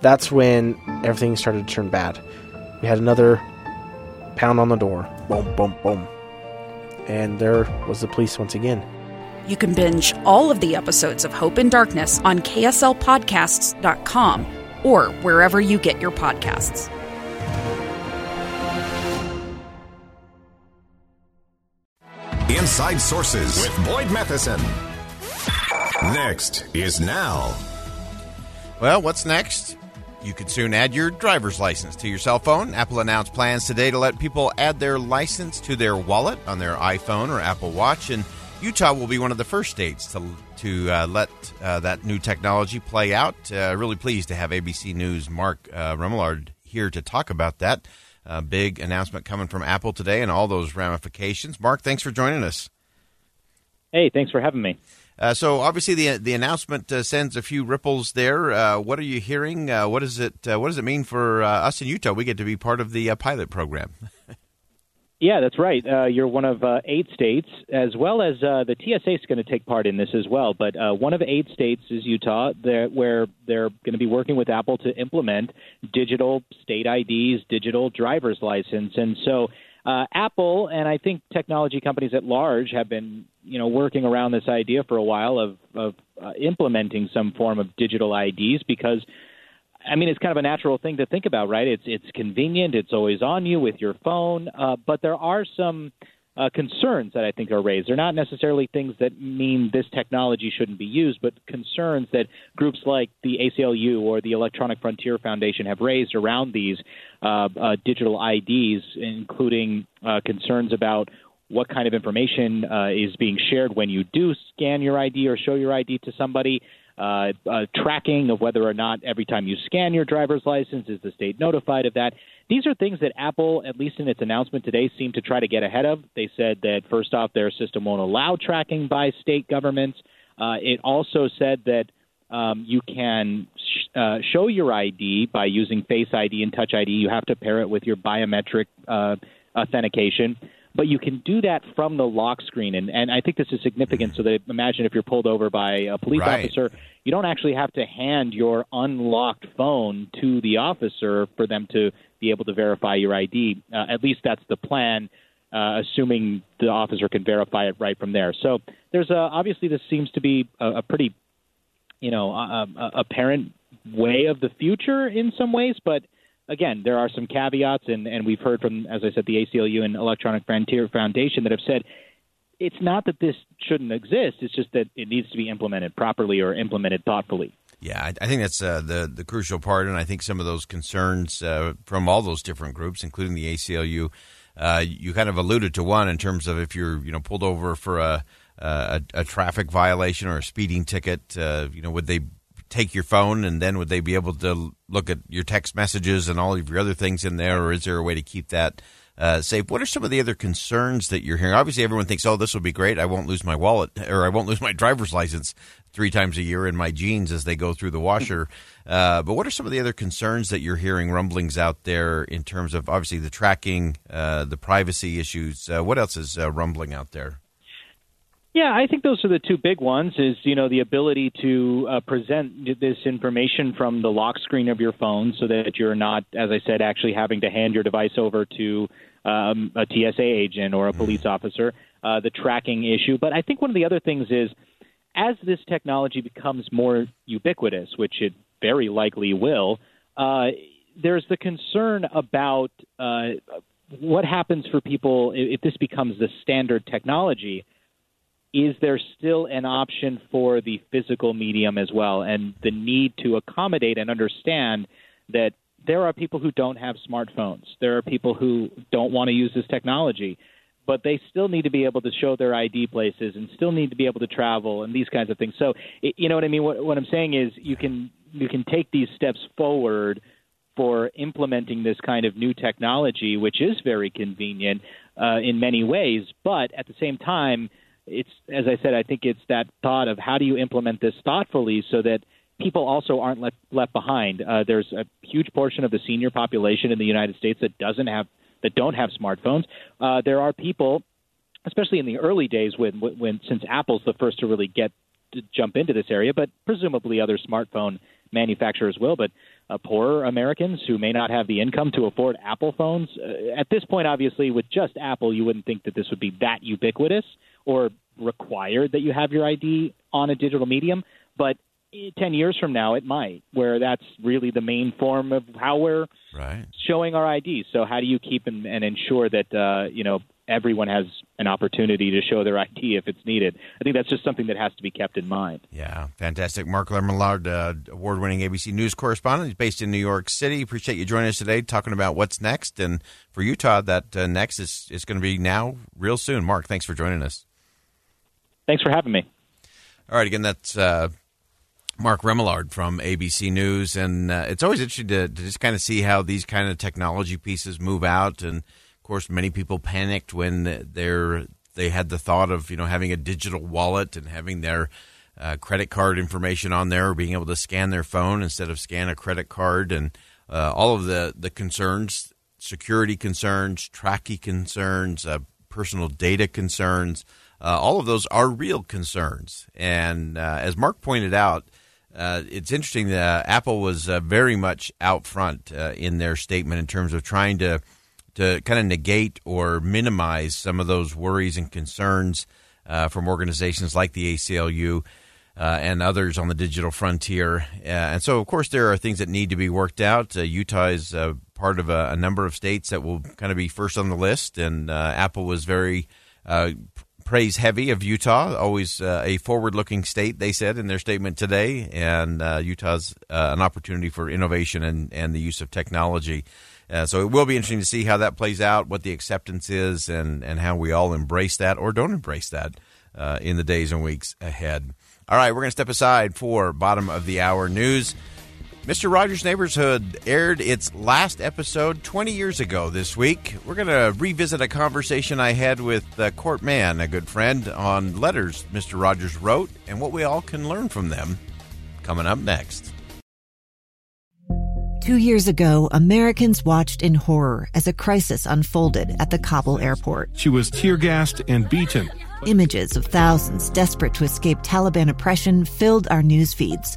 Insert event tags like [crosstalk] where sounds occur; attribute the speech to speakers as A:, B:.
A: That's when everything started to turn bad. We had another pound on the door. Boom, boom, boom. And there was the police once again.
B: You can binge all of the episodes of Hope in Darkness on KSLPodcasts.com or wherever you get your podcasts.
C: Inside Sources with Boyd Matheson. Next is now.
D: Well, what's next? You could soon add your driver's license to your cell phone. Apple announced plans today to let people add their license to their wallet on their iPhone or Apple Watch, and Utah will be one of the first states to to uh, let uh, that new technology play out. Uh, really pleased to have ABC News Mark uh, Remillard here to talk about that. Big announcement coming from Apple today and all those ramifications. Mark, thanks for joining us.
E: Hey, thanks for having me.
D: Uh, so obviously the the announcement uh, sends a few ripples there. Uh, what are you hearing? Uh, what does it uh, What does it mean for uh, us in Utah? We get to be part of the pilot program. [laughs]
E: yeah, that's right. you're one of eight states, as well as the TSA is going to take part in this as well. But one of eight states is Utah, where they're going to be working with Apple to implement digital state IDs, digital driver's license, and so. Apple and I think technology companies at large have been you know working around this idea for a while of of uh, implementing some form of digital IDs because I mean it's kind of a natural thing to think about, right? It's it's convenient, it's always on you with your phone, uh, but there are some uh, concerns that I think are raised. They're not necessarily things that mean this technology shouldn't be used, but concerns that groups like the ACLU or the Electronic Frontier Foundation have raised around these uh, uh, digital IDs, including uh, concerns about what kind of information uh, is being shared when you do scan your ID or show your ID to somebody, uh, uh, tracking of whether or not every time you scan your driver's license is the state notified of that. These are things that Apple, at least in its announcement today, seemed to try to get ahead of. They said that first off, their system won't allow tracking by state governments. Uh, it also said that um, you can sh- uh, show your ID by using Face ID and Touch ID. You have to pair it with your biometric uh, authentication but you can do that from the lock screen. And, and I think this is significant so that imagine if you're pulled over by a police
D: right.
E: officer, you don't actually have to hand your unlocked phone to the officer for them to be able to verify your ID. Uh, at least that's the plan. Uh, assuming the officer can verify it right from there. So there's a, obviously this seems to be a, a pretty, you know, a, a apparent way of the future in some ways, but again, there are some caveats, and, and we've heard from, as I said, the ACLU and Electronic Frontier Foundation that have said it's not that this shouldn't exist; it's just that it needs to be implemented properly or implemented thoughtfully.
D: Yeah, I, I think that's uh, the the crucial part, and I think some of those concerns uh, from all those different groups, including the ACLU, uh, you kind of alluded to one in terms of if you're you know pulled over for a a, a traffic violation or a speeding ticket, uh, you know, would they take your phone and then would they be able to look at your text messages and all of your other things in there, or is there a way to keep that uh, safe? What are some of the other concerns that you're hearing? Obviously, everyone thinks, "Oh, this will be great. I won't lose my wallet, [laughs] or I won't lose my driver's license three times a year in my jeans as they go through the washer." [laughs] Uh, but what are some of the other concerns that you're hearing rumblings out there in terms of obviously the tracking, uh, the privacy issues? Uh, what else is uh, rumbling out there?
E: Yeah, I think those are the two big ones. Is you know the ability to uh, present this information from the lock screen of your phone, so that you're not, as I said, actually having to hand your device over to um, a TSA agent or a mm-hmm. police officer. Uh, the tracking issue, but I think one of the other things is, as this technology becomes more ubiquitous, which it very likely will, uh, there's the concern about uh, what happens for people if this becomes the standard technology is there still an option for the physical medium as well? And the need to accommodate and understand that there are people who don't have smartphones. There are people who don't want to use this technology but they still need to be able to show their ID places and still need to be able to travel and these kinds of things. So you know what I mean? What, what I'm saying is you can you can take these steps forward for implementing this kind of new technology, which is very convenient uh, in many ways. But at the same time, it's as I said, I think it's that thought of how do you implement this thoughtfully so that people also aren't left left behind. Uh, there's a huge portion of the senior population in the United States that doesn't have that don't have smartphones. Uh, there are people, especially in the early days when when since Apple's the first to really get to jump into this area, but presumably other smartphone manufacturers will. But uh, poorer Americans who may not have the income to afford Apple phones. Uh, at this point, obviously, with just Apple, you wouldn't think that this would be that ubiquitous or required that you have your ID on a digital medium. But 10 years from now, it might, where that's really the main form of how we're
D: right.
E: showing our ID. So, how do you keep and, and ensure that, uh, you know, everyone has an opportunity to show their ID if it's needed. I think that's just something that has to be kept in mind.
D: Yeah, fantastic. Mark Remillard, uh, award winning ABC News correspondent. He's based in New York City. Appreciate you joining us today talking about what's next. And for Utah, that uh, next is, is going to be now real soon. Mark, thanks for joining us.
E: Thanks for having me.
D: All right, again, that's. Uh, Mark Remillard from ABC News, and uh, it's always interesting to, to just kind of see how these kind of technology pieces move out, and of course, many people panicked when they're they had the thought of you know having a digital wallet and having their uh, credit card information on there, or being able to scan their phone instead of scan a credit card, and uh, all of the the concerns, security concerns, tracking concerns, uh, personal data concerns. Uh, all of those are real concerns, and uh, as Mark pointed out. Uh, it's interesting that Apple was very much out front in their statement in terms of trying to to kind of negate or minimize some of those worries and concerns uh, from organizations like the ACLU uh, and others on the digital frontier. Uh, and so, of course, there are things that need to be worked out. Uh, Utah is uh, part of a, a, number of states that will kind of be first on the list, and uh, Apple was very praise heavy of Utah, always uh, a forward looking state, they said in their statement today. And uh, Utah's uh, an opportunity for innovation and, and the use of technology. Uh, so it will be interesting to see how that plays out, what the acceptance is, and, and how we all embrace that or don't embrace that uh, in the days and weeks ahead. All right, we're going to step aside for bottom of the hour news. Mr. Rogers' Neighborhood aired its last episode 20 years ago this week. We're going to revisit a conversation I had with uh, Court Mann, a good friend, on letters Mr. Rogers wrote and what we all can learn from them. Coming up next.
F: Two years ago, Americans watched in horror as a crisis unfolded at the Kabul airport.
G: She was tear gassed and beaten.
F: Images of thousands desperate to escape Taliban oppression filled our news feeds.